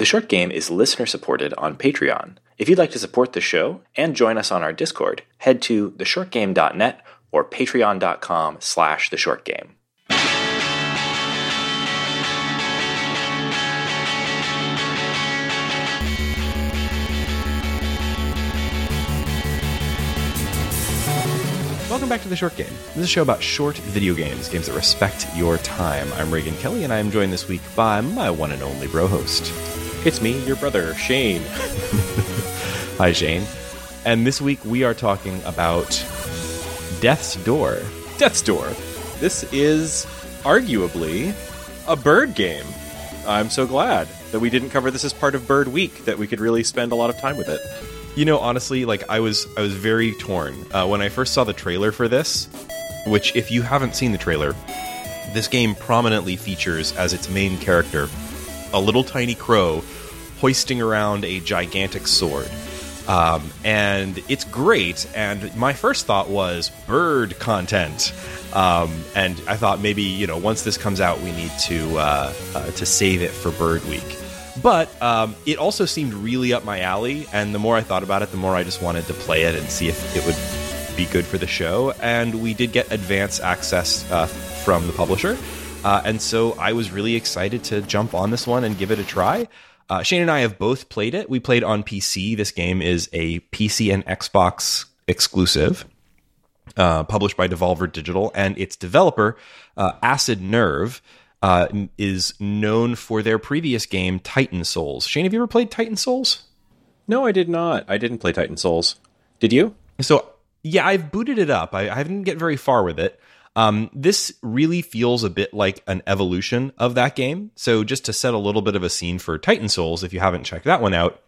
The short game is listener supported on Patreon. If you'd like to support the show and join us on our Discord, head to theshortgame.net or patreon.com slash theshortgame. Welcome back to The Short Game. This is a show about short video games, games that respect your time. I'm Reagan Kelly, and I am joined this week by my one and only bro host. It's me, your brother, Shane. Hi, Shane. And this week we are talking about Death's Door. Death's Door. This is arguably a bird game. I'm so glad that we didn't cover this as part of Bird Week, that we could really spend a lot of time with it. You know, honestly, like I was, I was very torn uh, when I first saw the trailer for this. Which, if you haven't seen the trailer, this game prominently features as its main character a little tiny crow hoisting around a gigantic sword. Um, and it's great. And my first thought was bird content. Um, and I thought maybe you know once this comes out, we need to uh, uh, to save it for Bird Week. But um, it also seemed really up my alley, and the more I thought about it, the more I just wanted to play it and see if it would be good for the show. And we did get advance access uh, from the publisher, uh, and so I was really excited to jump on this one and give it a try. Uh, Shane and I have both played it. We played on PC. This game is a PC and Xbox exclusive. Uh, published by Devolver Digital, and its developer, uh, Acid Nerve, uh, is known for their previous game, Titan Souls. Shane, have you ever played Titan Souls? No, I did not. I didn't play Titan Souls. Did you? So, yeah, I've booted it up. I, I didn't get very far with it. Um, this really feels a bit like an evolution of that game. So, just to set a little bit of a scene for Titan Souls, if you haven't checked that one out,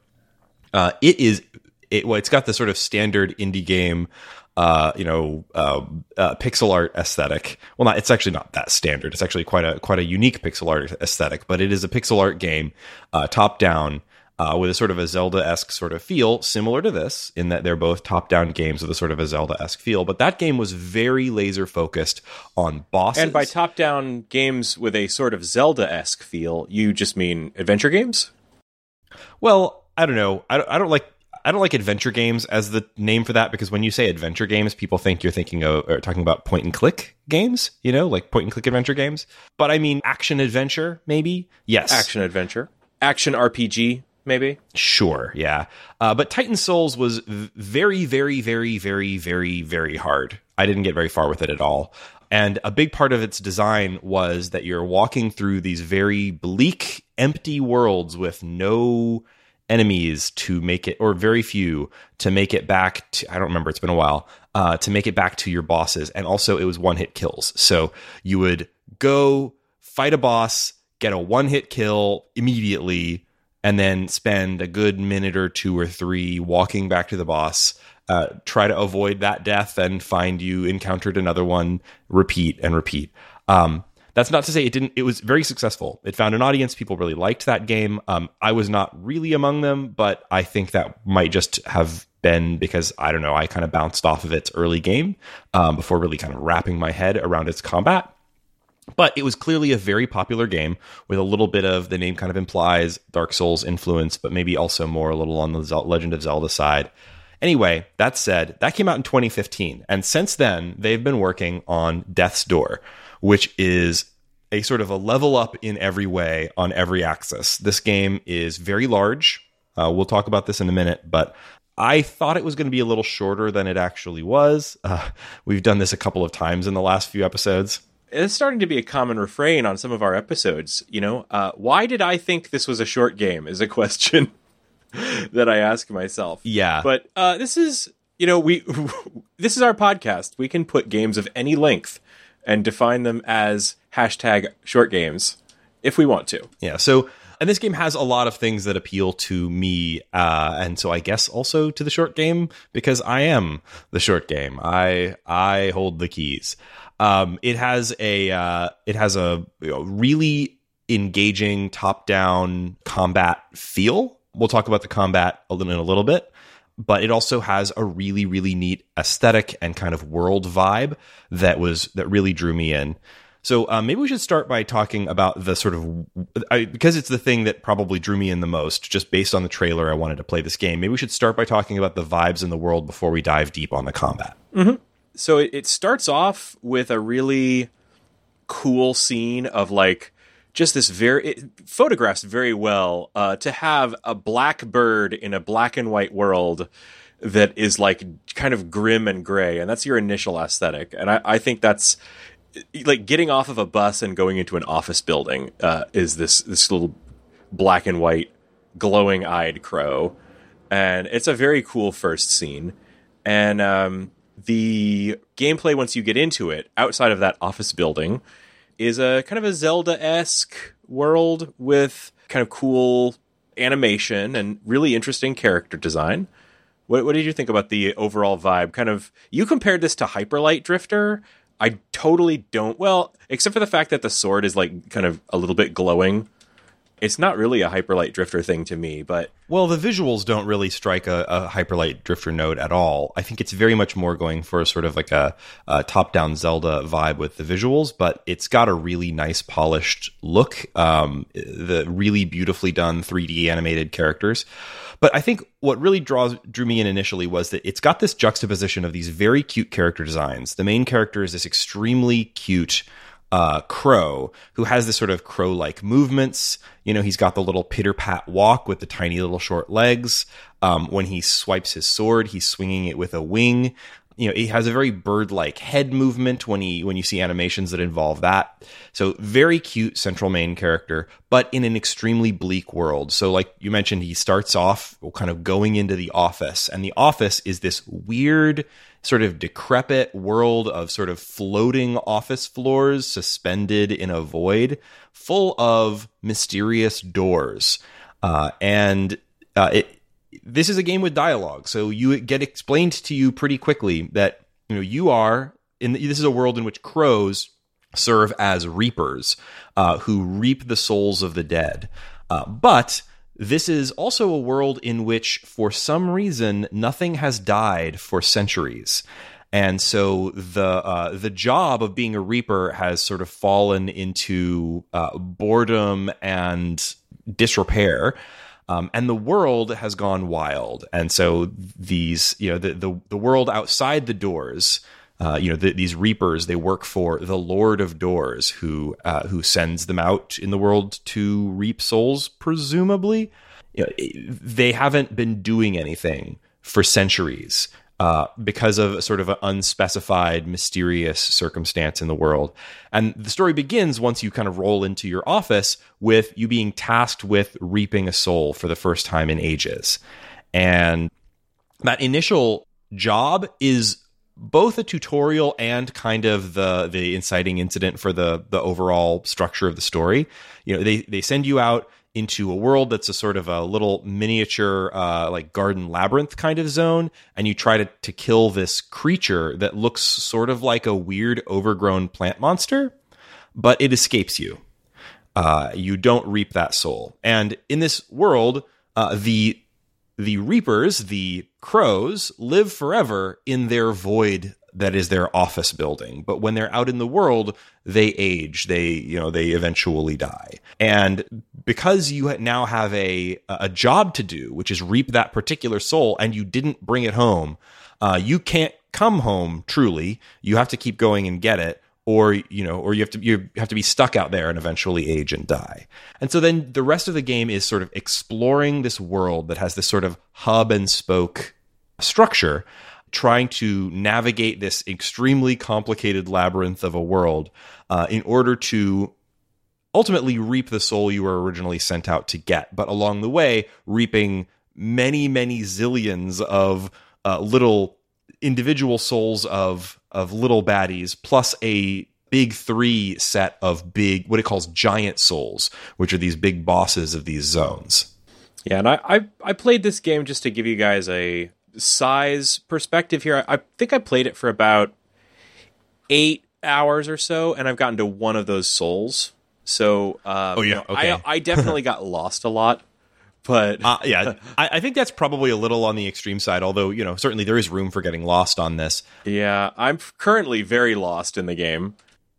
uh, it is it, well, it's got the sort of standard indie game uh, you know, uh, uh, pixel art aesthetic. Well, not it's actually not that standard. It's actually quite a quite a unique pixel art aesthetic, but it is a pixel art game, uh, top down. Uh, with a sort of a Zelda esque sort of feel, similar to this, in that they're both top down games with a sort of a Zelda esque feel. But that game was very laser focused on bosses. And by top down games with a sort of Zelda esque feel, you just mean adventure games? Well, I don't know. I don't, I don't like I don't like adventure games as the name for that because when you say adventure games, people think you're thinking of or talking about point and click games, you know, like point and click adventure games. But I mean action adventure, maybe. Yes, Action adventure. Action RPG, maybe? Sure, yeah. Uh, but Titan Souls was very, very, very, very, very, very hard. I didn't get very far with it at all. And a big part of its design was that you're walking through these very bleak, empty worlds with no enemies to make it, or very few to make it back to, I don't remember, it's been a while, uh, to make it back to your bosses. And also, it was one hit kills. So you would go fight a boss, get a one hit kill immediately, and then spend a good minute or two or three walking back to the boss. Uh, try to avoid that death and find you encountered another one, repeat and repeat. Um, that's not to say it didn't. It was very successful. It found an audience. People really liked that game. Um, I was not really among them, but I think that might just have been because I don't know. I kind of bounced off of its early game um, before really kind of wrapping my head around its combat. But it was clearly a very popular game with a little bit of the name kind of implies Dark Souls influence, but maybe also more a little on the Legend of Zelda side. Anyway, that said, that came out in 2015. And since then, they've been working on Death's Door, which is a sort of a level up in every way on every axis. This game is very large. Uh, we'll talk about this in a minute, but I thought it was going to be a little shorter than it actually was. Uh, we've done this a couple of times in the last few episodes. It's starting to be a common refrain on some of our episodes. You know, uh, why did I think this was a short game? Is a question that I ask myself. Yeah, but uh, this is you know we this is our podcast. We can put games of any length and define them as hashtag short games if we want to. Yeah. So, and this game has a lot of things that appeal to me, uh, and so I guess also to the short game because I am the short game. I I hold the keys. Um, it has a uh, it has a you know, really engaging top down combat feel. We'll talk about the combat a little in a little bit but it also has a really really neat aesthetic and kind of world vibe that was that really drew me in So uh, maybe we should start by talking about the sort of I, because it's the thing that probably drew me in the most, just based on the trailer. I wanted to play this game. Maybe we should start by talking about the vibes in the world before we dive deep on the combat. so it, it starts off with a really cool scene of like just this very it photographs very well uh, to have a black bird in a black and white world that is like kind of grim and gray and that's your initial aesthetic and i, I think that's like getting off of a bus and going into an office building uh, is this this little black and white glowing eyed crow. And it's a very cool first scene. And um, the gameplay once you get into it outside of that office building is a kind of a zelda-esque world with kind of cool animation and really interesting character design. What, what did you think about the overall vibe? Kind of you compared this to hyperlight drifter i totally don't well except for the fact that the sword is like kind of a little bit glowing it's not really a hyperlight drifter thing to me but Well, the visuals don't really strike a, a hyperlight drifter note at all. I think it's very much more going for a sort of like a, a top-down Zelda vibe with the visuals, but it's got a really nice polished look. Um, the really beautifully done 3D animated characters. But I think what really draws drew me in initially was that it's got this juxtaposition of these very cute character designs. The main character is this extremely cute uh, crow who has this sort of crow like movements. You know, he's got the little pitter pat walk with the tiny little short legs. Um, when he swipes his sword, he's swinging it with a wing. You know, he has a very bird like head movement when he when you see animations that involve that. So very cute central main character, but in an extremely bleak world. So like you mentioned, he starts off kind of going into the office, and the office is this weird sort of decrepit world of sort of floating office floors suspended in a void full of mysterious doors. Uh, and uh, it, this is a game with dialogue. So you get explained to you pretty quickly that you know you are in this is a world in which crows serve as reapers uh, who reap the souls of the dead. Uh, but this is also a world in which, for some reason, nothing has died for centuries. And so the uh, the job of being a reaper has sort of fallen into uh, boredom and disrepair. Um, and the world has gone wild, and so these, you know, the the, the world outside the doors, uh, you know, the, these reapers, they work for the Lord of Doors, who uh, who sends them out in the world to reap souls, presumably. You know, they haven't been doing anything for centuries uh, because of a sort of an unspecified, mysterious circumstance in the world. And the story begins once you kind of roll into your office with you being tasked with reaping a soul for the first time in ages. And that initial job is both a tutorial and kind of the the inciting incident for the the overall structure of the story. You know, they they send you out into a world that's a sort of a little miniature uh, like garden labyrinth kind of zone and you try to, to kill this creature that looks sort of like a weird overgrown plant monster but it escapes you uh, you don't reap that soul and in this world uh, the the reapers the crows live forever in their void that is their office building. But when they're out in the world they age. They you know they eventually die. And because you now have a a job to do which is reap that particular soul and you didn't bring it home uh, you can't come home truly. You have to keep going and get it or you know or you have to you have to be stuck out there and eventually age and die. And so then the rest of the game is sort of exploring this world that has this sort of hub and spoke structure trying to navigate this extremely complicated labyrinth of a world uh, in order to ultimately reap the soul you were originally sent out to get, but along the way, reaping many, many zillions of uh, little individual souls of of little baddies, plus a big three set of big what it calls giant souls, which are these big bosses of these zones. Yeah, and I, I I played this game just to give you guys a size perspective here. I, I think I played it for about eight hours or so, and I've gotten to one of those souls. So, uh, Oh, yeah, okay. I I definitely got lost a lot, but Uh, yeah, I, I think that's probably a little on the extreme side. Although you know, certainly there is room for getting lost on this. yeah, I'm currently very lost in the game.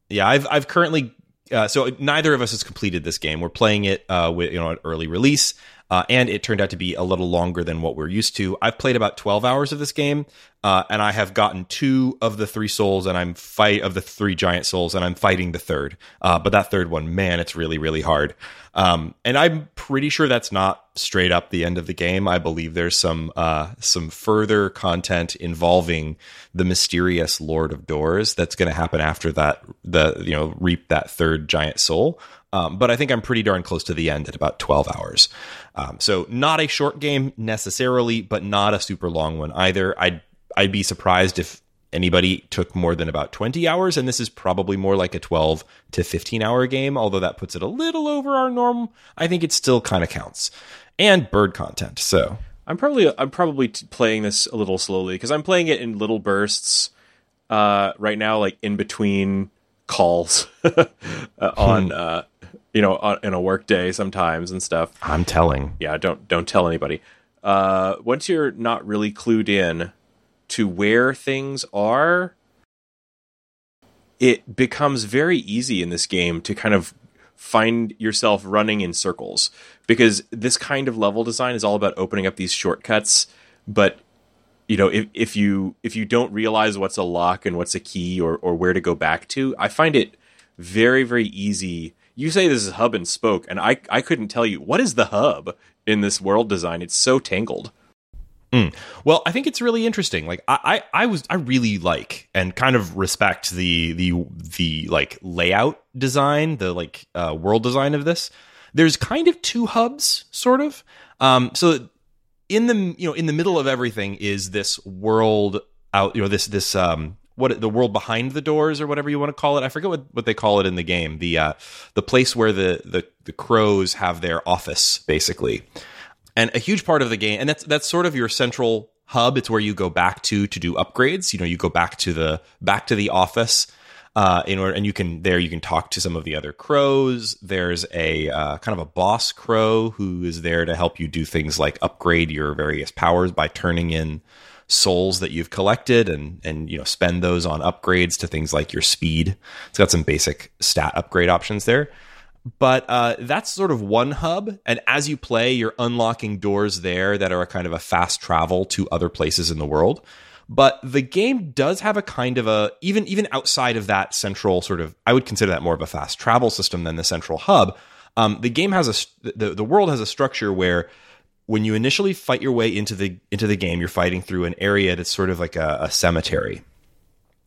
Yeah, I've I've currently uh, so neither of us has completed this game. We're playing it uh, with you know an early release, uh, and it turned out to be a little longer than what we're used to. I've played about twelve hours of this game, uh, and I have gotten two of the three souls, and I'm fight of the three giant souls, and I'm fighting the third. Uh, but that third one, man, it's really really hard. Um, and I'm pretty sure that's not straight up the end of the game. I believe there's some uh, some further content involving the mysterious Lord of Doors that's going to happen after that. The you know reap that third giant soul. Um, but I think I'm pretty darn close to the end at about 12 hours. Um, so not a short game necessarily, but not a super long one either. I'd I'd be surprised if anybody took more than about 20 hours and this is probably more like a 12 to 15 hour game although that puts it a little over our norm i think it still kind of counts and bird content so I'm probably I'm probably t- playing this a little slowly because I'm playing it in little bursts uh, right now, like in between calls uh, on uh, you know on, in a work day sometimes and stuff. i'm telling Yeah, don't don't tell anybody. Uh, once you're not really clued in to where things are, it becomes very easy in this game to kind of find yourself running in circles because this kind of level design is all about opening up these shortcuts but you know if, if you if you don't realize what's a lock and what's a key or, or where to go back to i find it very very easy you say this is hub and spoke and i i couldn't tell you what is the hub in this world design it's so tangled Well, I think it's really interesting. Like I, I, I was, I really like and kind of respect the the the like layout design, the like uh, world design of this. There's kind of two hubs, sort of. Um, so in the you know in the middle of everything is this world out, you know this this um what the world behind the doors or whatever you want to call it. I forget what, what they call it in the game. The uh, the place where the the the crows have their office, basically and a huge part of the game and that's that's sort of your central hub it's where you go back to to do upgrades you know you go back to the back to the office uh, in order and you can there you can talk to some of the other crows there's a uh, kind of a boss crow who is there to help you do things like upgrade your various powers by turning in souls that you've collected and and you know spend those on upgrades to things like your speed. It's got some basic stat upgrade options there. But uh, that's sort of one hub. And as you play you're unlocking doors there that are a kind of a fast travel to other places in the world. But the game does have a kind of a even even outside of that central sort of i would consider that more of a fast travel system than the central hub. Um, the game has a the, the world has a structure where when you initially fight your way into the into the game you're fighting through an area that's sort of like a, a cemetery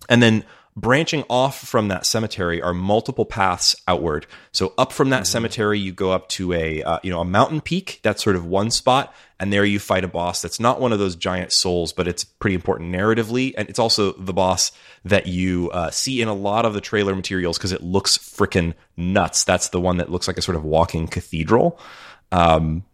and then branching off from that cemetery are multiple paths outward. So up from that cemetery, you go up to a uh, you know a mountain peak. That's sort of one spot, and there you fight a boss that's not one of those giant souls, but it's pretty important narratively, and it's also the boss that you uh, see in a lot of the trailer materials because it looks freaking nuts. That's the one that looks like a sort of walking cathedral. Um,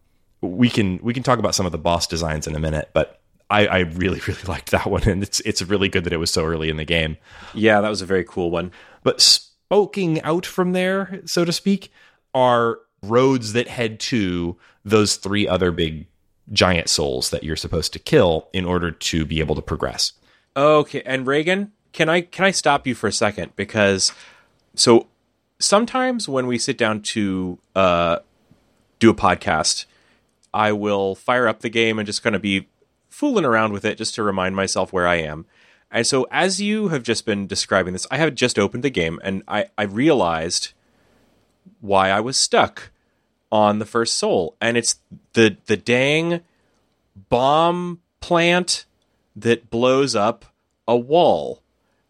we can we can talk about some of the boss designs in a minute, but I, I really really liked that one, and it's it's really good that it was so early in the game. yeah that was a very cool one But spoking out from there, so to speak, are roads that head to those three other big giant souls that you're supposed to kill in order to be able to progress. Okay, and Reagan, can I can I stop you for a second because so sometimes when we sit down to uh, do a podcast, I will fire up the game and just kind of be fooling around with it just to remind myself where I am. And so as you have just been describing this, I have just opened the game and I, I realized why I was stuck on the first soul. And it's the the dang bomb plant that blows up a wall.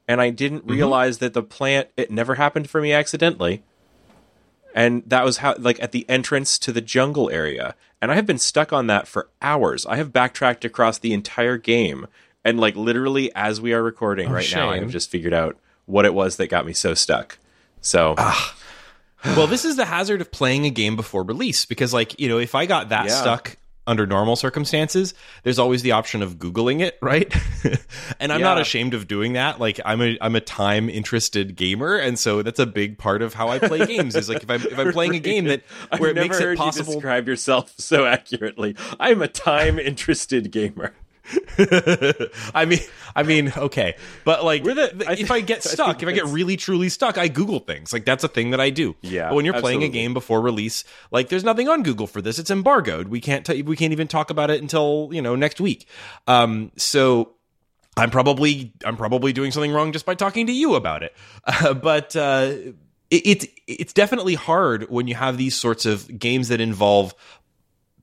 And I didn't mm-hmm. realize that the plant it never happened for me accidentally. And that was how like at the entrance to the jungle area. And I have been stuck on that for hours. I have backtracked across the entire game and like literally as we are recording oh, right now I have just figured out what it was that got me so stuck. So ah. well, this is the hazard of playing a game before release because, like, you know, if I got that Yeah. stuck under normal circumstances, there's always the option of googling it, right? and I'm not ashamed of doing that. Like, I'm a I'm a time interested gamer, and so that's a big part of how I play games. Is like if I'm if I'm playing a game that I've where it never makes heard it possible. you describe yourself so accurately. I'm a time interested gamer. I mean, I mean, okay, but like, the- I if I get I stuck, if I get really truly stuck, I Google things. Like that's a thing that I do. Yeah, But when you're playing a game before release, like there's nothing on Google for this. It's embargoed. We can't. T- we can't even talk about it until you know next week. Um, so I'm probably I'm probably doing something wrong just by talking to you about it. Uh, but uh, it, it's it's definitely hard when you have these sorts of games that involve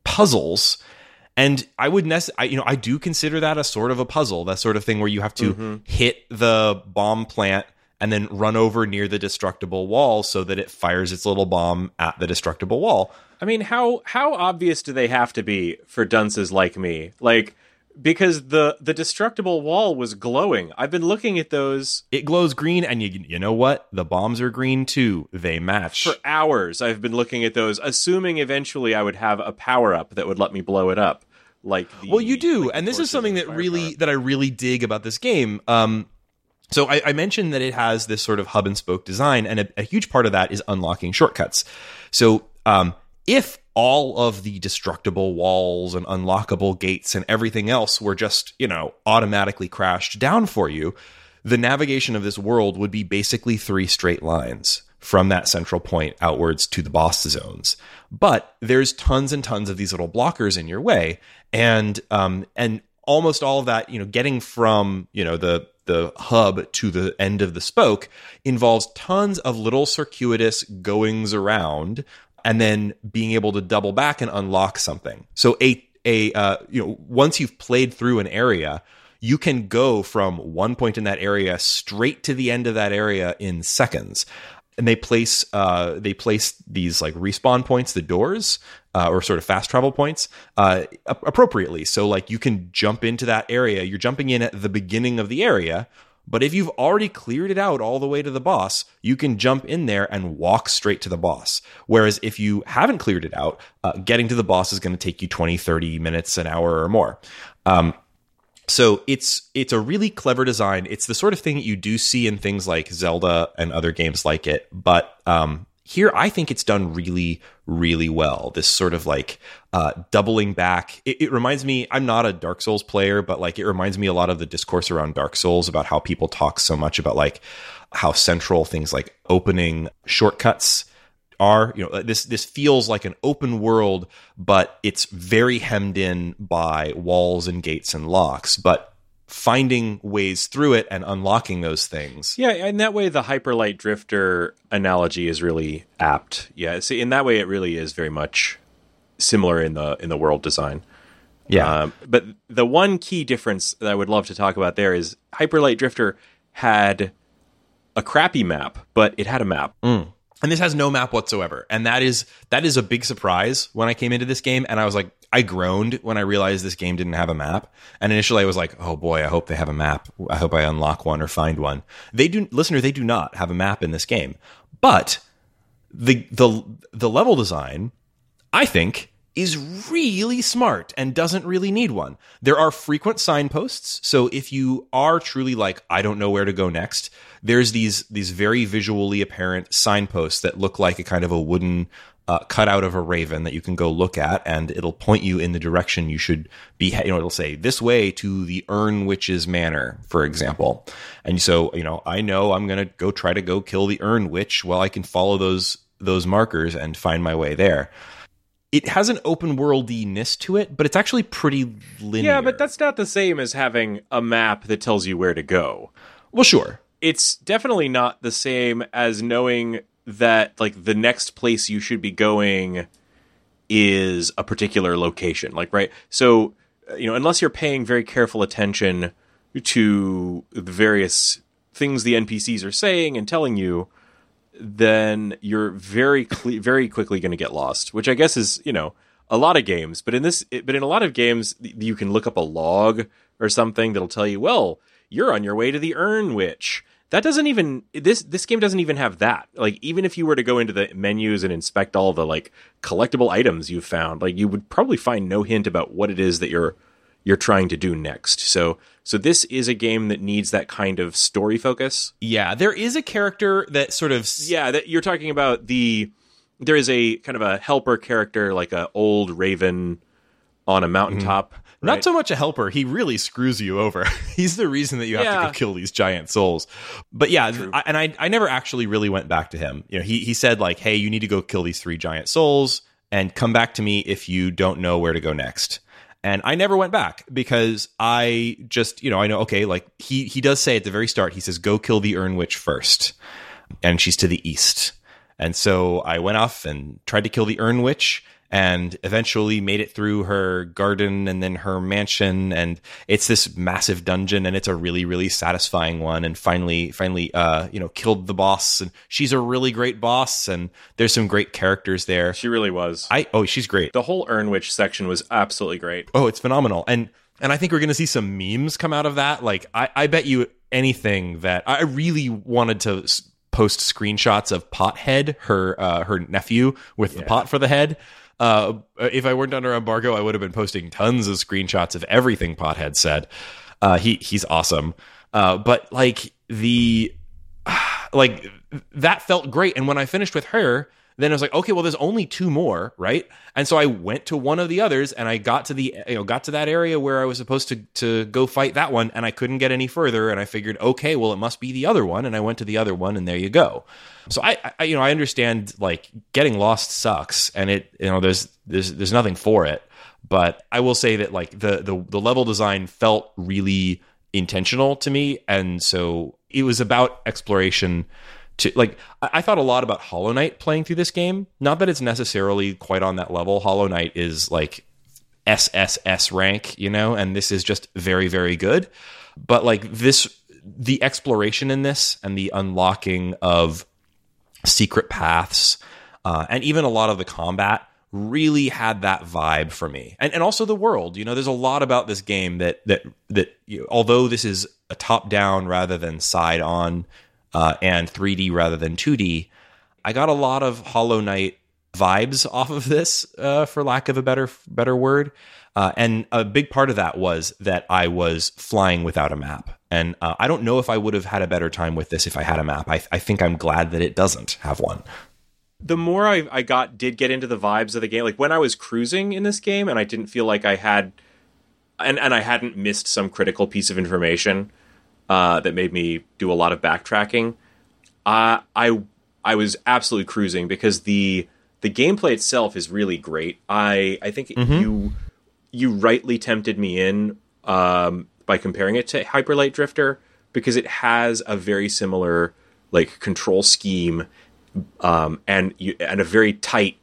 puzzles. And I would nec- I, you know I do consider that a sort of a puzzle, that sort of thing where you have to mm-hmm. hit the bomb plant and then run over near the destructible wall so that it fires its little bomb at the destructible wall. I mean, how how obvious do they have to be for dunces like me? Like because the the destructible wall was glowing. I've been looking at those It glows green, and you you know what? The bombs are green too. They match. for hours. I've been looking at those, assuming eventually I would have a power up that would let me blow it up. Like the, well, you do, like and this is something that really firepower. that I really dig about this game. Um, so I, I mentioned that it has this sort of hub and spoke design, and a, a huge part of that is unlocking shortcuts. So um, if all of the destructible walls and unlockable gates and everything else were just you know automatically crashed down for you, the navigation of this world would be basically three straight lines from that central point outwards to the boss zones. But there's tons and tons of these little blockers in your way, and um, and almost all of that, you know, getting from you know the the hub to the end of the spoke involves tons of little circuitous goings around, and then being able to double back and unlock something. So a a uh, you know once you've played through an area you can go from one point in that area straight to the end of that area in seconds and they place uh, they place these like respawn points the doors uh, or sort of fast travel points uh, ap- appropriately so like you can jump into that area you're jumping in at the beginning of the area but if you've already cleared it out all the way to the boss, you can jump in there and walk straight to the boss. Whereas if you haven't cleared it out, uh, getting to the boss is going to take you 20, 30 minutes, an hour or more. Um, so it's it's a really clever design. It's the sort of thing that you do see in things like Zelda and other games like it. But um, here, I think it's done really, really well. This sort of like uh, doubling back. It, it reminds me. I'm not a Dark Souls player, but like it reminds me a lot of the discourse around Dark Souls about how people talk so much about like how central things like opening shortcuts are you know this this feels like an open world but it's very hemmed in by walls and gates and locks but finding ways through it and unlocking those things Yeah, in that way, the hyperlight drifter analogy is really apt. Yeah, see, in that way, it really is very much similar in the in the world design. yeah Um, but the one key difference that I would love to talk about there is Hyperlight Drifter had a crappy map, but it had a map. And this has no map whatsoever. And that is that is a big surprise when i came into this game. And i was like i groaned when i realized this game didn't have a map. And initially i was like oh boy i hope they have a map. I hope i unlock one or find one. They do listener they do not have a map in this game. But the the the level design I think is really smart and doesn't really need one. There are frequent signposts, so if you are truly like I don't know where to go next, there's these these very visually apparent signposts that look like a kind of a wooden uh, cutout of a raven that you can go look at, and it'll point you in the direction you should be. You know, it'll say this way to the Urn Witch's Manor, for example. And so, you know, I know I'm gonna go try to go kill the Urn Witch. Well, I can follow those those markers and find my way there it has an open worldiness to it, but it's actually pretty linear. Yeah, but that's not the same as having a map that tells you where to go. well, sure. It's definitely not the same as knowing that like the next place you should be going is a particular location. Like right, so uh, you know, unless you're paying very careful attention to the various things the NPCs are saying and telling you, then you're very cle- very quickly going to get lost. Which I guess is you know a lot of games, but in this, but in a lot of games, you can look up a log or something that'll tell you, well, you're on your way to the Urn Witch. That doesn't even this this game doesn't even have that. Like even if you were to go into the menus and inspect all the like collectible items you've found, like you would probably find no hint about what it is that you're you're trying to do next. So so this is a game that needs that kind of story focus. Yeah, there is a character that sort of Yeah, that you're talking about the there is a kind of a helper character like a old raven on a mountaintop. Not right? so much a helper. He really screws you over. He's the reason that you have to go kill these giant souls. But yeah, I, and I, I never actually really went back to him. You know, he, he said like, Hey, you need to go kill these three giant souls and come back to me if you don't know where to go next. And I never went back because I just, you know, I know, okay, like he, he does say at the very start, he says, go kill the Urn Witch first. And she's to the east. And so I went off and tried to kill the Urn Witch and eventually made it through her garden and then her mansion. And it's this massive dungeon and it's a really really satisfying one. And finally finally uh you know killed the boss. And she's a really great boss and there's some great characters there. She really was. i oh she's great. The whole Urn Witch section was absolutely great. oh it's phenomenal. And and i think we're gonna see some memes come out of that. Like i i bet you anything that i really wanted to post screenshots of pothead her uh her nephew with the pot for the head uh if i weren't under embargo i would have been posting tons of screenshots of everything pothead said. Uh he he's awesome. Uh but like the like that felt great. And when i finished with her then i was like okay well there's only two more right? And so i went to one of the others and i got to the you know got to that area where i was supposed to to go fight that one and i couldn't get any further and i figured okay well it must be the other one and i went to the other one and there you go. So i, I you know i understand like getting lost sucks and it you know there's there's there's nothing for it. But i will say that like the the, the level design felt really intentional to me. And so it was about exploration to like I, I thought a lot about hollow knight playing through this game. Not that it's necessarily quite on that level. Hollow knight is like sss rank you know and this is just very very good. But like this the exploration in this and the unlocking of secret paths uh, and even a lot of the combat really had that vibe for me. And and also the world you know there's a lot about this game that that that you know, although this is a top down rather than side on uh, and 3d rather than 2d i got a lot of hollow knight vibes off of this uh, for lack of a better better word. Uh, and a big part of that was that i was flying without a map. And uh, i don't know if i would have had a better time with this if i had a map. I, I think i'm glad that it doesn't have one. The more I, I got did get into the vibes of the game like when i was cruising in this game and i didn't feel like i had and, and i hadn't missed some critical piece of information uh, that made me do a lot of backtracking uh, i i was absolutely cruising because the the gameplay itself is really great i i think you you rightly tempted me in um, by comparing it to hyper light drifter because it has a very similar like control scheme um, and you, and a very tight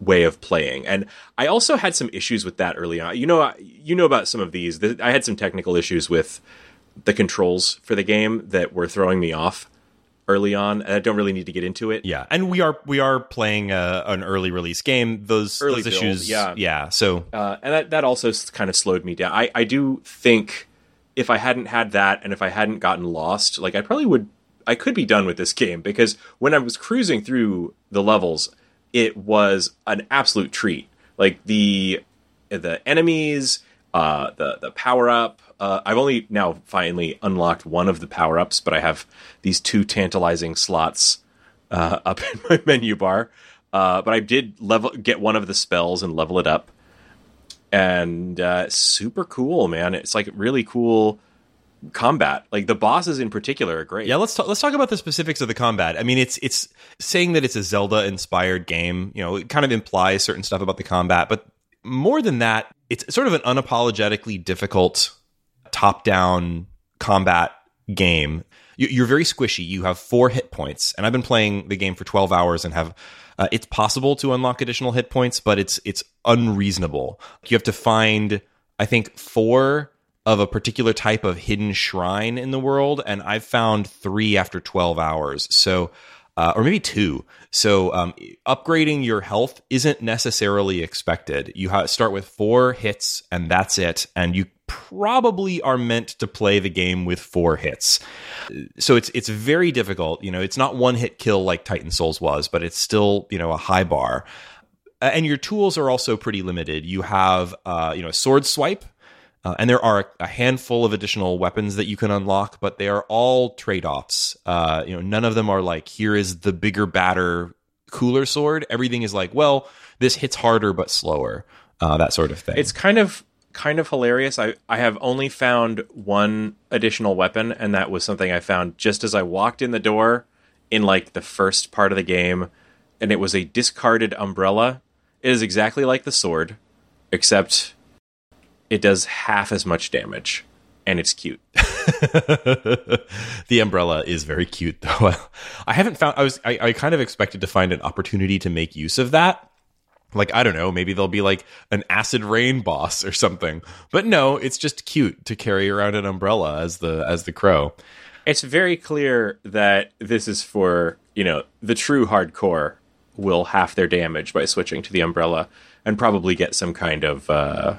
way of playing. And I also had some issues with that early on. You know, you know about some of these. I had some technical issues with the controls for the game that were throwing me off early on. And I don't really need to get into it. Yeah, and we are we are playing uh an early release game. Those Early those build, issues, yeah. yeah. So Uh, and that, that also kind of slowed me down. I, I do think if I hadn't had that and if I hadn't gotten lost, like I probably would, I could be done with this game because when I was cruising through the levels, it was an absolute treat. Like the the enemies, uh, the the power up. Uh, I've only now finally unlocked one of the power ups, but I have these two tantalizing slots uh, up in my menu bar. Uh, but I did level get one of the spells and level it up, and uh, super cool, man. It's like really cool combat. Like the bosses in particular are great. yeah, let's talk, let's talk about the specifics of the combat. I mean, it's it's saying that it's a Zelda inspired game. You know, it kind of implies certain stuff about the combat, but more than that, it's sort of an unapologetically difficult top down combat game. You- You're very squishy. You have four hit points, and I've been playing the game for 12 hours and have. Uh, it's possible to unlock additional hit points, but it's it's unreasonable. You have to find, I think, four of a particular type of hidden shrine in the world, and I've found three after 12 hours. So, uh, or maybe two. So, um, upgrading your health isn't necessarily expected. You ha- start with four hits, and that's it. And you probably are meant to play the game with four hits. So it's it's very difficult. You know, it's not one hit kill like Titan Souls was, but it's still you know a high bar. And your tools are also pretty limited. You have uh, you know a sword swipe, uh, and there are a handful of additional weapons that you can unlock, but they are all trade offs. Uh, you know, none of them are like here is the bigger, badder, cooler sword. Everything is like, well, this hits harder but slower. uh, that sort of thing. It's kind of kind of hilarious. I I have only found one additional weapon, and that was something I found just as I walked in the door in like the first part of the game, and it was a discarded umbrella. It is exactly like the sword, except it does half as much damage, and it's cute. the umbrella is very cute, though. I haven't found. I was. I, I kind of expected to find an opportunity to make use of that. Like I don't know, maybe there'll be like an acid rain boss or something. But no, it's just cute to carry around an umbrella as the as the crow. It's very clear that this is for you know the true hardcore will half their damage by switching to the umbrella and probably get some kind of. uh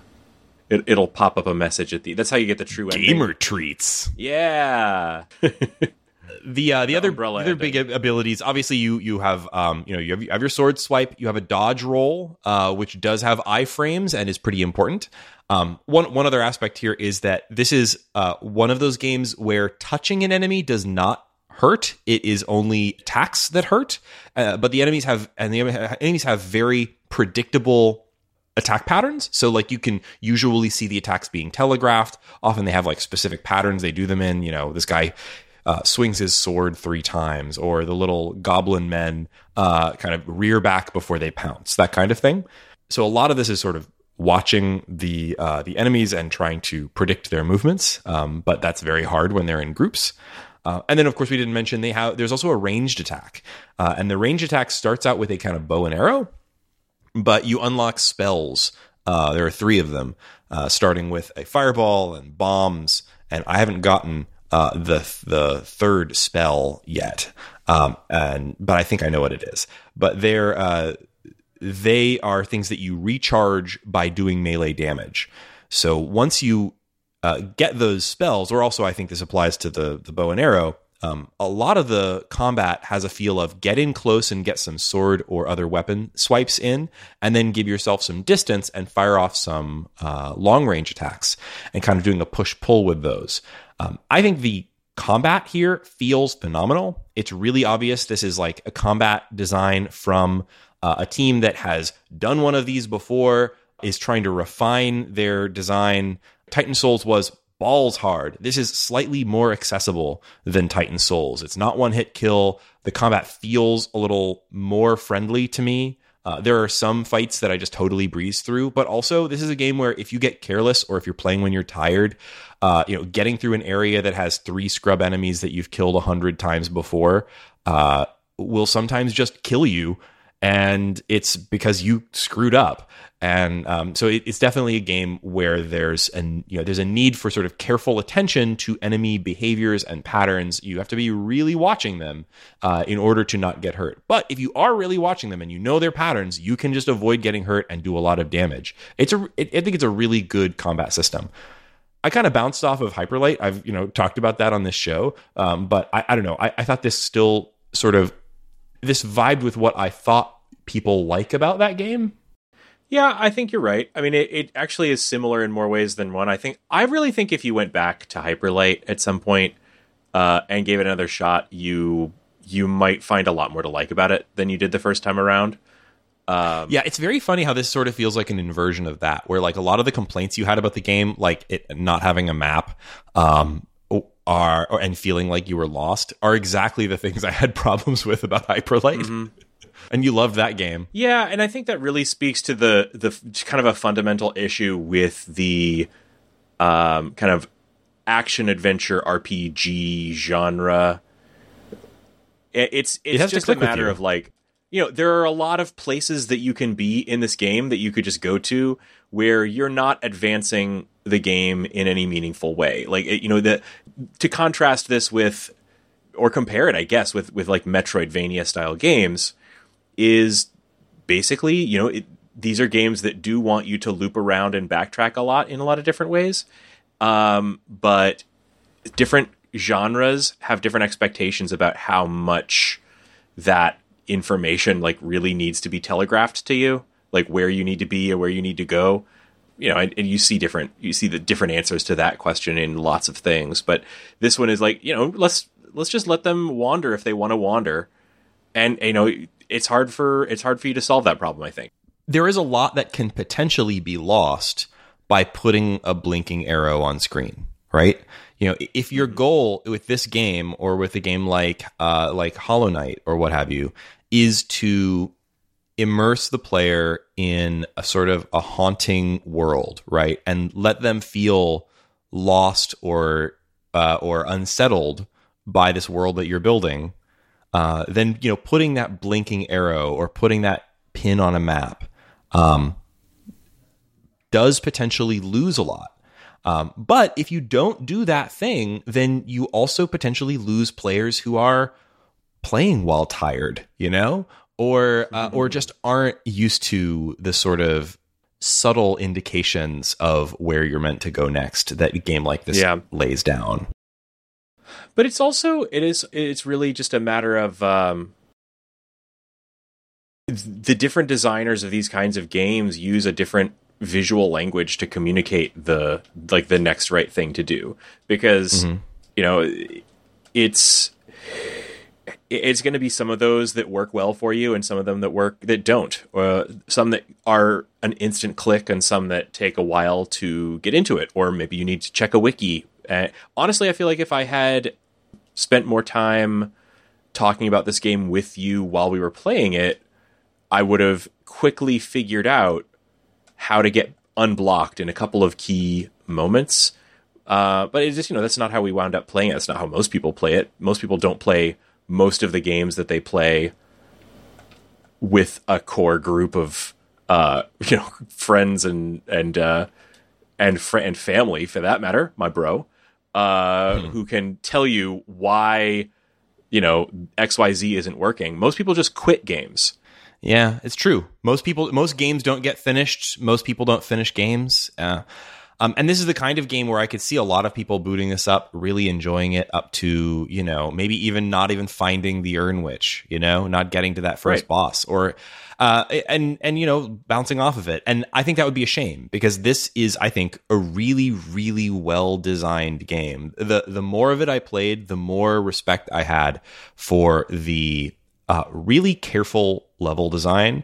it, it'll pop up a message at the. That's how you get the true ending. Gamer treats. Yeah. the uh, the other umbrella other big abilities obviously you you have um you know you have, you have your sword swipe you have a dodge roll uh which does have iframes and is pretty important um one one other aspect here is that this is uh one of those games where touching an enemy does not hurt it is only attacks that hurt uh, but the enemies have and the enemies have very predictable attack patterns. So like you can usually see the attacks being telegraphed. Often they have like specific patterns they do them in. You know, this guy uh, swings his sword three times, or the little goblin men uh, kind of rear back before they pounce, that kind of thing. So a lot of this is sort of watching the uh, the enemies and trying to predict their movements, um, but that's very hard when they're in groups. Uh, and then, of course, we didn't mention they have. There's also a ranged attack, uh, and the ranged attack starts out with a kind of bow and arrow, but you unlock spells. Uh, there are three of them, uh, starting with a fireball and bombs. And I haven't gotten uh, the the third spell yet, um, and but I think I know what it is. But they're uh, they are things that you recharge by doing melee damage. So once you uh, get those spells, or also I think this applies to the the bow and arrow um, a lot of the combat has a feel of get in close and get some sword or other weapon swipes in, and then give yourself some distance and fire off some uh, long range attacks and kind of doing a push pull with those. Um, I think the combat here feels phenomenal. It's really obvious this is like a combat design from uh, a team that has done one of these before, is trying to refine their design. Titan Souls was balls hard. This is slightly more accessible than Titan Souls. It's not one hit kill. The combat feels a little more friendly to me. Uh, there are some fights that I just totally breeze through, but also this is a game where if you get careless or if you're playing when you're tired, uh, you know, getting through an area that has three scrub enemies that you've killed a hundred times before uh, will sometimes just kill you, and it's because you screwed up and um, so it, it's definitely a game where there's an you know there's a need for sort of careful attention to enemy behaviors and patterns. You have to be really watching them uh, in order to not get hurt. But if you are really watching them and you know their patterns, you can just avoid getting hurt and do a lot of damage. It's a it, I think it's a really good combat system. I kind of bounced off of Hyperlight. I've you know talked about that on this show, um, but I, I don't know. I, I thought this still sort of this vibed with what I thought people like about that game yeah, I think you're right. I mean, it, it actually is similar in more ways than one. I think I really think if you went back to Hyperlight at some point uh, and gave it another shot, you you might find a lot more to like about it than you did the first time around. Um, yeah, it's very funny how this sort of feels like an inversion of that, where like a lot of the complaints you had about the game, like it not having a map, um, are and feeling like you were lost, are exactly the things I had problems with about Hyperlight. Mm-hmm and you loved that game. Yeah, and I think that really speaks to the the kind of a fundamental issue with the um, kind of action adventure RPG genre. It's it's it just a matter of like you know there are a lot of places that you can be in this game that you could just go to where you're not advancing the game in any meaningful way. Like you know the to contrast this with or compare it, I guess, with with like Metroidvania style games is basically, you know, it, these are games that do want you to loop around and backtrack a lot in a lot of different ways. Um, but different genres have different expectations about how much that information like really needs to be telegraphed to you, like where you need to be or where you need to go. You know, and, and you see different you see the different answers to that question in lots of things. But this one is like, you know, let's let's just let them wander if they want to wander. And you know, it's hard for it's hard for you to solve that problem. I think. there is a lot that can potentially be lost by putting a blinking arrow on screen, right? You know, if your goal with this game or with a game like uh, like Hollow Knight or what have you is to immerse the player in a sort of a haunting world, right, and let them feel lost or uh, or unsettled by this world that you're building, uh, then you know putting that blinking arrow or putting that pin on a map um, does potentially lose a lot. Um, but if you don't do that thing, then you also potentially lose players who are playing while tired, you know, or uh, or just aren't used to the sort of subtle indications of where you're meant to go next that a game like this Yeah. lays down. But it's also it is it's really just a matter of um the different designers of these kinds of games use a different visual language to communicate the like the next right thing to do. Because you know it's it's going to be some of those that work well for you and some of them that work that don't. Or some that are an instant click and some that take a while to get into it. Or maybe you need to check a wiki. Uh, honestly i feel like if i had spent more time talking about this game with you while we were playing it i would have quickly figured out how to get unblocked in a couple of key moments uh, but it's just you know that's not how we wound up playing it. That's not how most people play it. Most people don't play most of the games that they play with a core group of uh, you know friends and and uh, and fr- and family for that matter, my bro, uh, who can tell you why you know X Y Z isn't working. Most people just quit games. Yeah, it's true. Most people, most games don't get finished. Most people don't finish games. Uh, um, and this is the kind of game where I could see a lot of people booting this up, really enjoying it, up to you know maybe even not even finding the Urn Witch, you know, not getting to that first Right. boss, or uh, and and you know bouncing off of it. And I think that would be a shame because this is, I think, a really really well designed game. The the more of it I played, the more respect I had for the uh, really careful level design.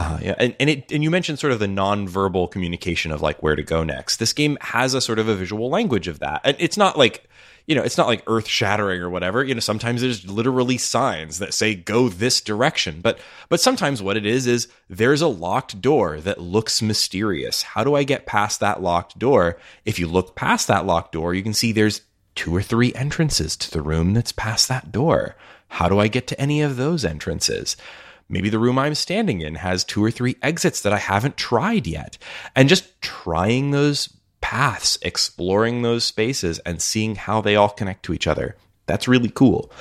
Uh, yeah, and, and it and you mentioned sort of the non-verbal communication of like where to go next. This game has a sort of a visual language of that, and it's not like you know it's not like earth shattering or whatever. You know, sometimes there's literally signs that say go this direction, but but sometimes what it is is there's a locked door that looks mysterious. How do I get past that locked door? If you look past that locked door, you can see there's two or three entrances to the room that's past that door. How do I get to any of those entrances? Maybe the room I'm standing in has two or three exits that I haven't tried yet. And just trying those paths, exploring those spaces, and seeing how they all connect to each other. That's really cool.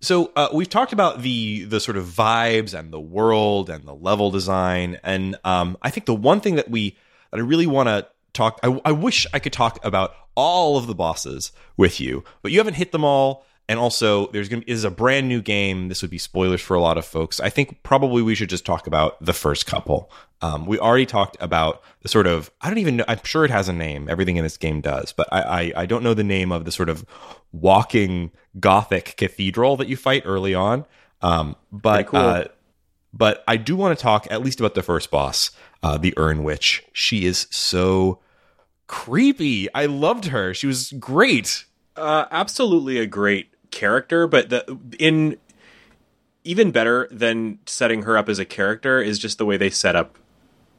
So uh, we've talked about the the sort of vibes and the world and the level design, and um, I think the one thing that we that I really want to talk. I, I wish I could talk about all of the bosses with you, but you haven't hit them all. And also, there's gonna is a brand new game. This would be spoilers for a lot of folks. I think probably we should just talk about the first couple. Um, we already talked about the sort of I don't even know. I'm sure it has a name. Everything in this game does, but I I, I don't know the name of the sort of walking gothic cathedral that you fight early on. Um, but cool. uh, but I do want to talk at least about the first boss, uh, the Urn Witch. She is so creepy. I loved her. She was great. Uh, absolutely a great character, but the in even better than setting her up as a character is just the way they set up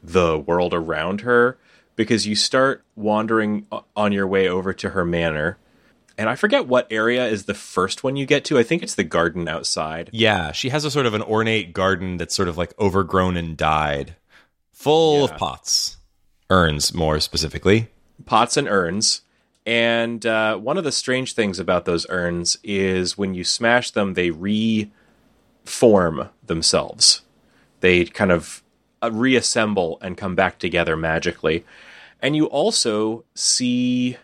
the world around her because you start wandering on your way over to her manor. And I forget what area is the first one you get to. I think it's the garden outside. Yeah, she has a sort of an ornate garden that's sort of like overgrown and dyed, full Yeah. of pots, urns more specifically. pots and urns. And uh, one of the strange things about those urns is when you smash them, they reform themselves. They kind of uh, reassemble and come back together magically. And you also see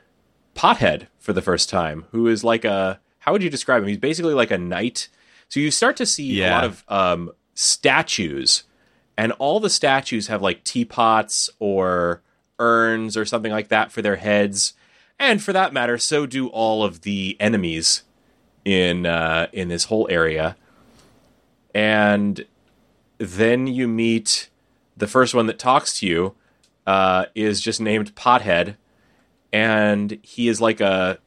Pothead for the first time, who is like a how would you describe him? He's basically like a knight. So you start to see a lot of um, statues, and all the statues have like teapots or urns or something like that for their heads. And for that matter, so do all of the enemies in uh, in this whole area. And then you meet the first one that talks to you uh, is just named Pothead, and he is like a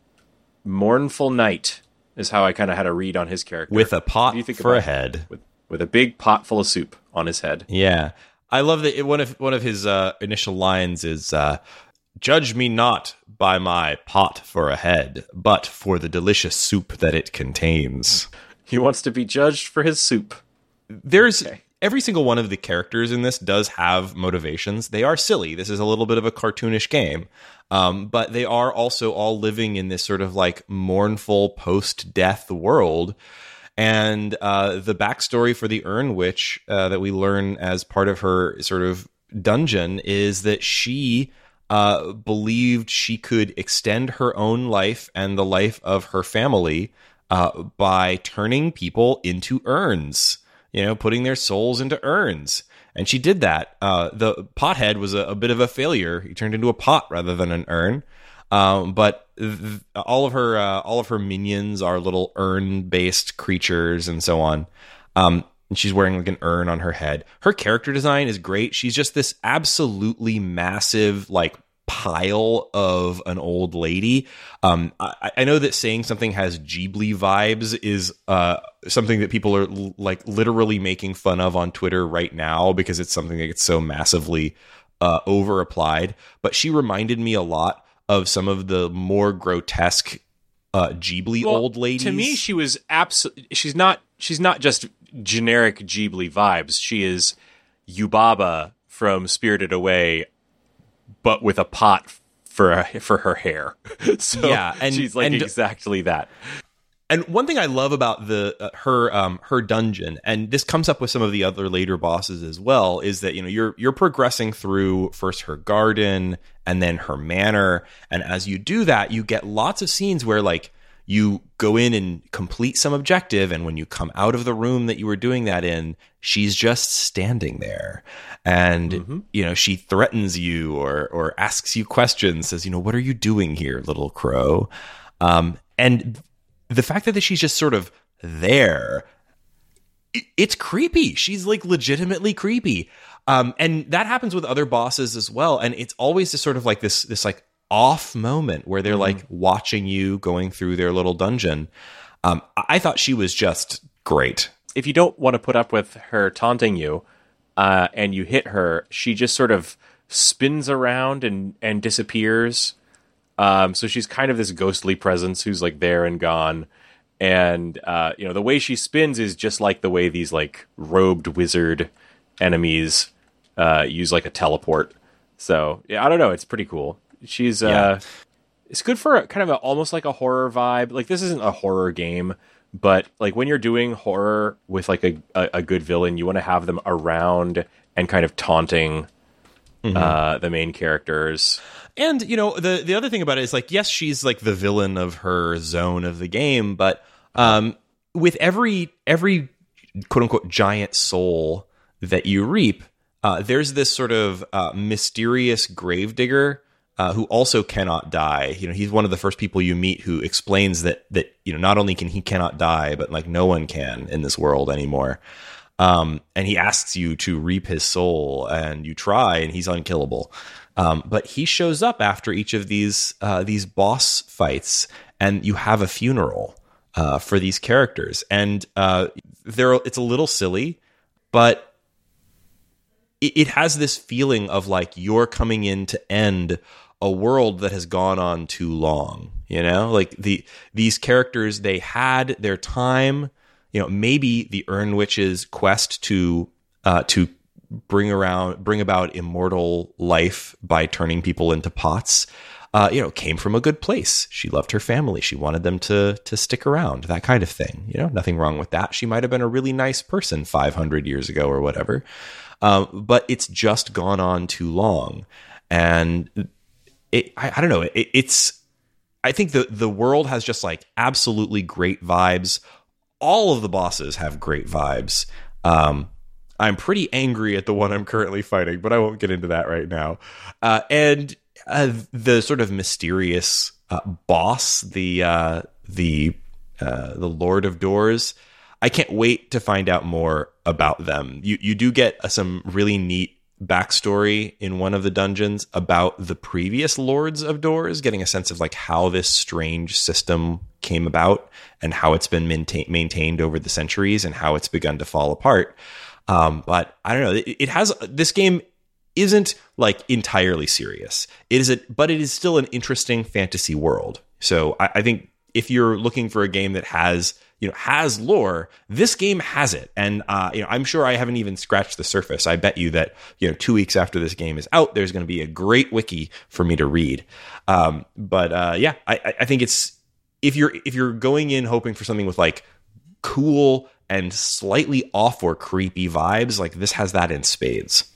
mournful knight. Is how I kind of had a read on his character with a pot for a head. with with a big pot full of soup on his head. Yeah, I love that. it- One of one of his uh, initial lines is, uh, "Judge me not by my pot for a head, but for the delicious soup that it contains." He wants to be judged for his soup. There's every single one of the characters in this does have motivations. They are silly. This is a little bit of a cartoonish game, um, but they are also all living in this sort of like mournful post-death world. And uh, the backstory for the Urn Witch uh, that we learn as part of her sort of dungeon is that she uh, believed she could extend her own life and the life of her family uh, by turning people into urns. You know, putting their souls into urns. And she did that. Uh, the pothead was a, a bit of a failure. He turned into a pot rather than an urn. Um, but th- all of her uh, all of her minions are little urn based creatures and so on. Um, and she's wearing like an urn on her head. Her character design is great. She's just this absolutely massive like pile of an old lady. Um, I, I know that saying something has Ghibli vibes is uh, something that people are l- like literally making fun of on Twitter right now because it's something that gets so massively uh, over applied. But she reminded me a lot of some of the more grotesque uh, Ghibli Well, old ladies. To me, she was absolutely. She's not. She's not just generic Ghibli vibes. She is Yubaba from Spirited Away, but with a pot for for her hair. so Yeah, and- she's like and- exactly that. And one thing I love about the uh, her um, her dungeon, and this comes up with some of the other later bosses as well, is that you know you're you're progressing through first her garden and then her manor, and as you do that, you get lots of scenes where like you go in and complete some objective, and when you come out of the room that you were doing that in, she's just standing there, and you know she threatens you or or asks you questions, says you know what are you doing here, little crow, um, and the fact that she's just sort of there it's creepy. She's like legitimately creepy. Um and that happens with other bosses as well. And it's always just sort of like this this like off moment where they're like watching you going through their little dungeon um i I thought she was just great if you don't want to put up with her taunting you uh, and you hit her, she just sort of spins around and, and disappears. Um, so she's kind of this ghostly presence who's like there and gone. And uh, you know the way she spins is just like the way these like robed wizard enemies uh, use like a teleport. So yeah, I don't know. It's pretty cool. She's uh, it's good for a, kind of a, almost like a horror vibe. Like this isn't a horror game, but like when you're doing horror with like a a, a good villain, you want to have them around and kind of taunting uh, the main characters. And you know the the other thing about it is like yes she's like the villain of her zone of the game, but um, with every every quote unquote giant soul that you reap, uh, there's this sort of uh, mysterious gravedigger uh, who also cannot die. You know he's one of the first people you meet who explains that that you know not only can he cannot die, but like no one can in this world anymore. Um, and he asks you to reap his soul, and you try, and he's unkillable. Um, but he shows up after each of these uh, these boss fights, and you have a funeral uh, for these characters, and uh, they're it's a little silly, but it, it has this feeling of like you're coming in to end a world that has gone on too long. You know, like the these characters they had their time. You know, maybe the Urn Witch's quest to uh, to bring around bring about immortal life by turning people into pots. Uh, you know, came from a good place. She loved her family. She wanted them to to stick around. That kind of thing. You know, nothing wrong with that. She might have been a really nice person 500 years ago or whatever. Um, but it's just gone on too long, and it, I, I don't know. It, it's I think the the world has just like absolutely great vibes. All of the bosses have great vibes. Um, I'm pretty angry at the one I'm currently fighting, but I won't get into that right now. Uh, and uh, the sort of mysterious uh, boss, the uh, the uh, the Lord of Doors. I can't wait to find out more about them. You you do get uh, some really neat backstory in one of the dungeons about the previous lords of doors getting a sense of like how this strange system came about and how it's been maintain- maintained over the centuries and how it's begun to fall apart. Um, but i don't know it, it has this game isn't like entirely serious. It is a but it is still an interesting fantasy world. So I, I think if you're looking for a game that has you know has lore this game has it. And uh, you know i'm sure i haven't even scratched the surface. I bet you that you know two weeks after this game is out there's going to be a great wiki for me to read. Um, but uh, yeah I, I think it's if you're if you're going in hoping for something with like cool and slightly off or creepy vibes like this has that in spades.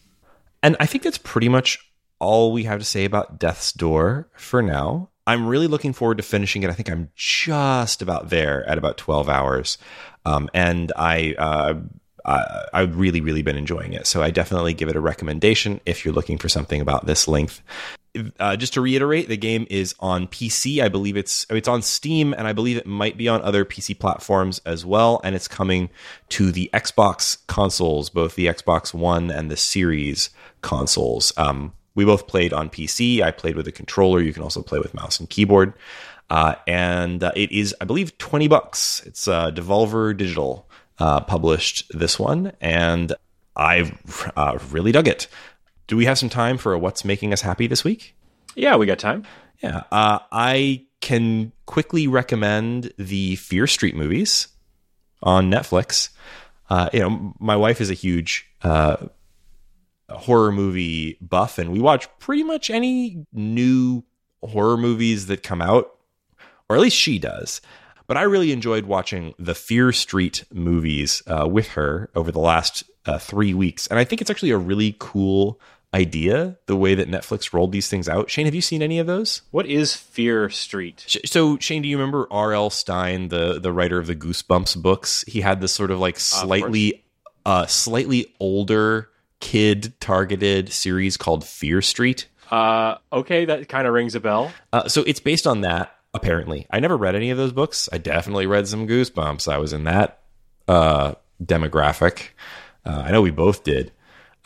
And i think that's pretty much all we have to say about death's door for now I'm really looking forward to finishing it. I think I'm just about there at about 12 hours. Um, and I, uh, I've really, really been enjoying it. So I definitely give it a recommendation if you're looking for something about this length. Uh, just to reiterate, the game is on PC. I believe it's it's on Steam, and I believe it might be on other PC platforms as well. And it's coming to the Xbox consoles, both the Xbox One and the Series consoles. Um, we both played on PC. I played with a controller. You can also play with mouse and keyboard. Uh, and uh, it is, I believe, 20 bucks. It's uh, Devolver Digital uh, published this one, and I've uh, really dug it. Do we have some time for what's making us happy this week? Yeah, we got time. Yeah. Uh, I can quickly recommend the Fear Street movies on Netflix. Uh, you know, my wife is a huge uh, horror movie buff, and we watch pretty much any new horror movies that come out, or at least she does. But I really enjoyed watching the Fear Street movies uh, with her over the last uh, three weeks, and I think it's actually a really cool idea the way that Netflix rolled these things out. Shane, have you seen any of those? What is Fear Street? So, Shane, do you remember R.L. Stine, the the writer of the Goosebumps books? He had this sort of like slightly, uh, slightly older kid targeted series called Fear Street. Uh, okay, that kind of rings a bell. Uh, so it's based on that. Apparently, I never read any of those books. I definitely read some Goosebumps. I was in that uh, demographic. Uh, I know we both did.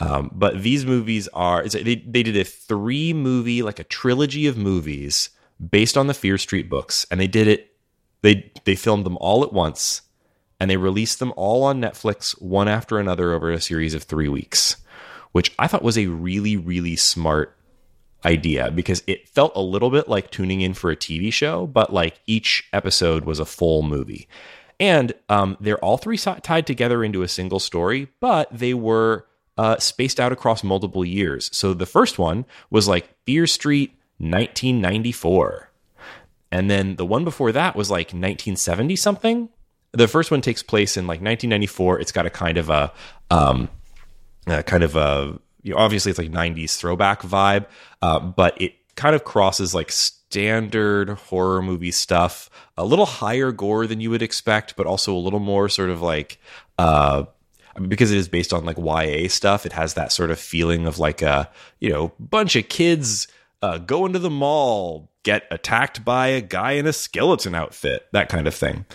Um, but these movies are they they did a three movie like a trilogy of movies based on the Fear Street books, and they did it. They they filmed them all at once, and they released them all on Netflix one after another over a series of three weeks which I thought was a really, really smart idea because it felt a little bit like tuning in for a TV show, but like each episode was a full movie. And um, they're all three tied together into a single story, but they were uh, spaced out across multiple years. So the first one was like Fear Street 1994. And then the one before that was like 1970 something. The first one takes place in like 1994. It's got a kind of a um, uh, kind of a you know, obviously it's like 90s throwback vibe, uh, but it kind of crosses like standard horror movie stuff, a little higher gore than you would expect, but also a little more sort of like uh, because it is based on like YA stuff, it has that sort of feeling of like a you know bunch of kids uh, go into the mall, get attacked by a guy in a skeleton outfit, that kind of thing.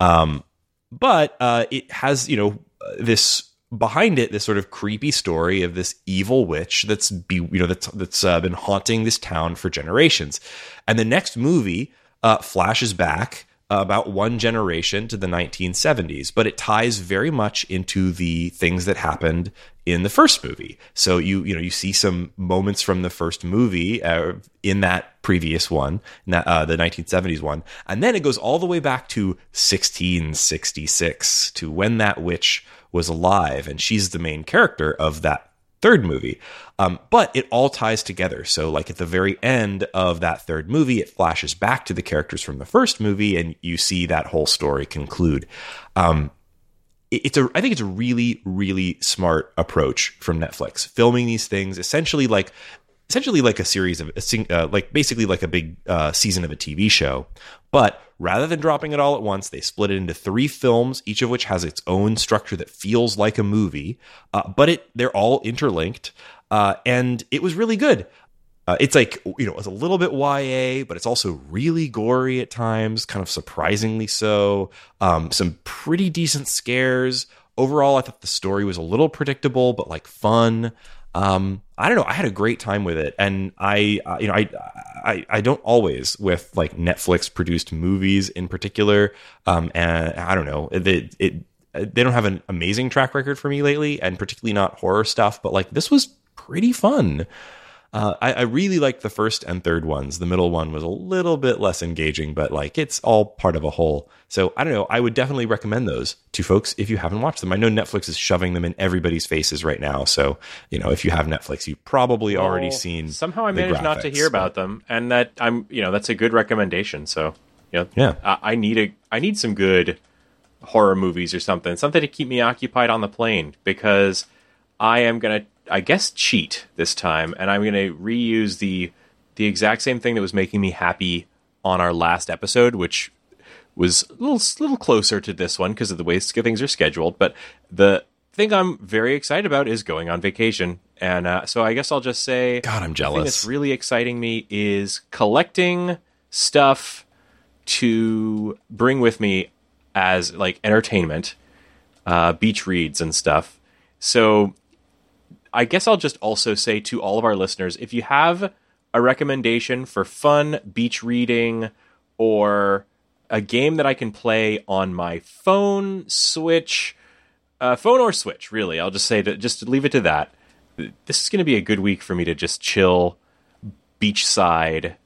Um, but uh, it has you know this behind it this sort of creepy story of this evil witch that's be you know that's that's uh, been haunting this town for generations. And the next movie uh, flashes back about one generation to the 1970s but it ties very much into the things that happened in the first movie. So you you know you see some moments from the first movie uh, in that previous one uh, the 1970s one. And then it goes all the way back to 1666 to when that witch was alive, and she's the main character of that third movie. Um, but it all ties together. So, like at the very end of that third movie, it flashes back to the characters from the first movie, and you see that whole story conclude. Um, it's a, I think it's a really, really smart approach from Netflix, filming these things essentially like essentially like a series of uh, like basically like a big uh, season of a TV show. But rather than dropping it all at once, they split it into three films, each of which has its own structure that feels like a movie. Uh, but it they're all interlinked, uh, and it was really good. Uh, it's like you know it's a little bit YA, but it's also really gory at times, kind of surprisingly so. Um, some pretty decent scares overall, I thought the story was a little predictable, but like fun. Um, I don't know. I had a great time with it, and I, uh, you know, I, I, I don't always with like Netflix produced movies in particular. Um, and I don't know. It, it, they don't have an amazing track record for me lately, and particularly not horror stuff. But like this was pretty fun. Uh, I, I, really liked the first and third ones. The middle one was a little bit less engaging, but like it's all part of a whole. So I don't know. I would definitely recommend those to folks if you haven't watched them. I know Netflix is shoving them in everybody's faces right now. So you know, if you have Netflix, you've probably well, already seen. Somehow I managed graphics, not to hear about them, and that I'm you know that's a good recommendation. So know, yeah, I, I need a I need some good horror movies or something, something to keep me occupied on the plane because I am gonna I guess cheat this time, and I'm going to reuse the the exact same thing that was making me happy on our last episode, which was a little little closer to this one because of the way things are scheduled. But the thing I'm very excited about is going on vacation, and uh, so I guess I'll just say, God, I'm jealous. The thing that's really exciting me is collecting stuff to bring with me as like entertainment, uh, beach reads and stuff. So I guess I'll just also say to all of our listeners if you have a recommendation for fun beach reading or a game that I can play on my phone, Switch, uh, phone or Switch, really, I'll just say that just leave it to that. This is going to be a good week for me to just chill beachside,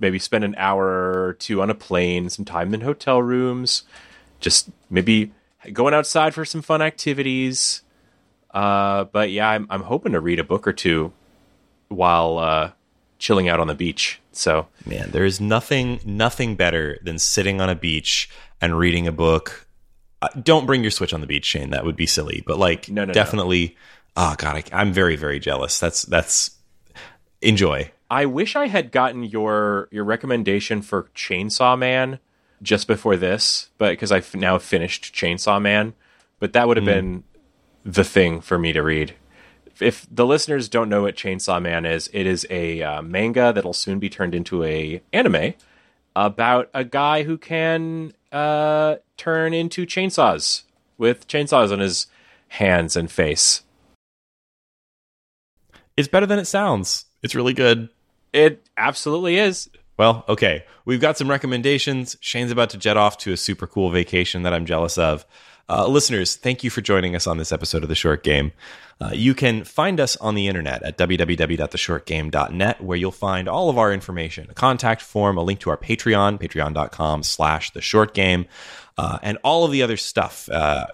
maybe spend an hour or two on a plane, some time in hotel rooms, just maybe going outside for some fun activities uh, but yeah, I'm, I'm hoping to read a book or two while uh, chilling out on the beach. So man, there is nothing nothing better than sitting on a beach and reading a book. Uh, don't bring your Switch on the beach, Shane. That would be silly. But like, no, no definitely. No. Oh god, I, I'm very very jealous. That's that's enjoy. I wish I had gotten your your recommendation for Chainsaw Man just before this, but because I've now finished Chainsaw Man, but that would have mm. been the thing for me to read. If the listeners don't know what Chainsaw Man is, it is a uh, manga that'll soon be turned into a anime about a guy who can uh, turn into chainsaws with chainsaws on his hands and face. It's better than it sounds. It's really good. It absolutely is. Well, okay. We've got some recommendations. Shane's about to jet off to a super cool vacation that I'm jealous of. Uh, listeners, thank you for joining us on this episode of The Short Game. Uh, you can find us on the internet at www.theshortgame.net, where you'll find all of our information, a contact form, a link to our Patreon, patreon.com slash The Short Game, uh, and all of the other stuff. Uh,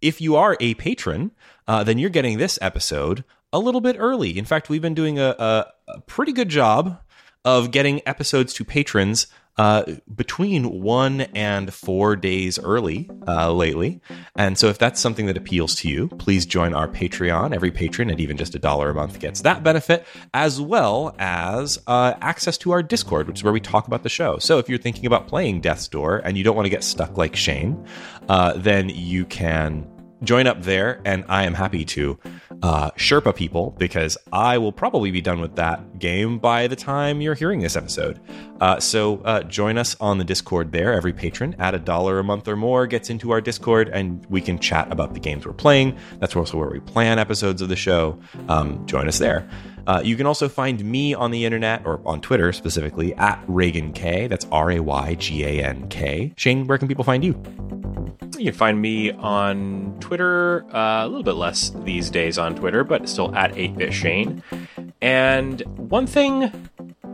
if you are a patron, uh, then you're getting this episode a little bit early. In fact, we've been doing a, a, a pretty good job of getting episodes to patrons uh, between one and four days early uh, lately. And so, if that's something that appeals to you, please join our Patreon. Every patron at even just a dollar a month gets that benefit, as well as uh, access to our Discord, which is where we talk about the show. So, if you're thinking about playing Death's Door and you don't want to get stuck like Shane, uh, then you can join up there, and I am happy to uh, Sherpa people because I will probably be done with that game by the time you're hearing this episode. Uh, so uh, join us on the Discord there. Every patron at a dollar a month or more gets into our Discord, and we can chat about the games we're playing. That's also where we plan episodes of the show. Um, join us there. Uh, you can also find me on the internet or on Twitter specifically at Raygan K. That's R A Y G A N K. Shane, where can people find you? You can find me on Twitter, uh, a little bit less these days on Twitter, but still at 8bit Shane. And one thing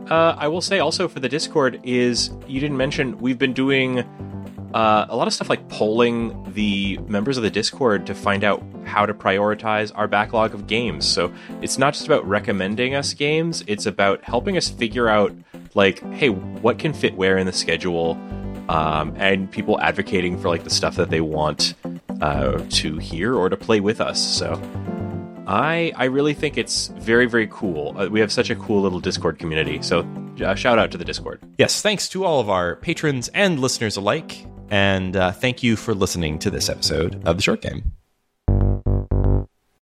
uh, I will say also for the Discord is you didn't mention we've been doing uh, a lot of stuff like polling the members of the Discord to find out how to prioritize our backlog of games. So it's not just about recommending us games, it's about helping us figure out, like, hey, what can fit where in the schedule um, and people advocating for like the stuff that they want uh, to hear or to play with us. So I I really think it's very very cool. Uh, we have such a cool little Discord community. So uh, shout out to the Discord. Yes, thanks to all of our patrons and listeners alike, and uh, thank you for listening to this episode of the Short Game.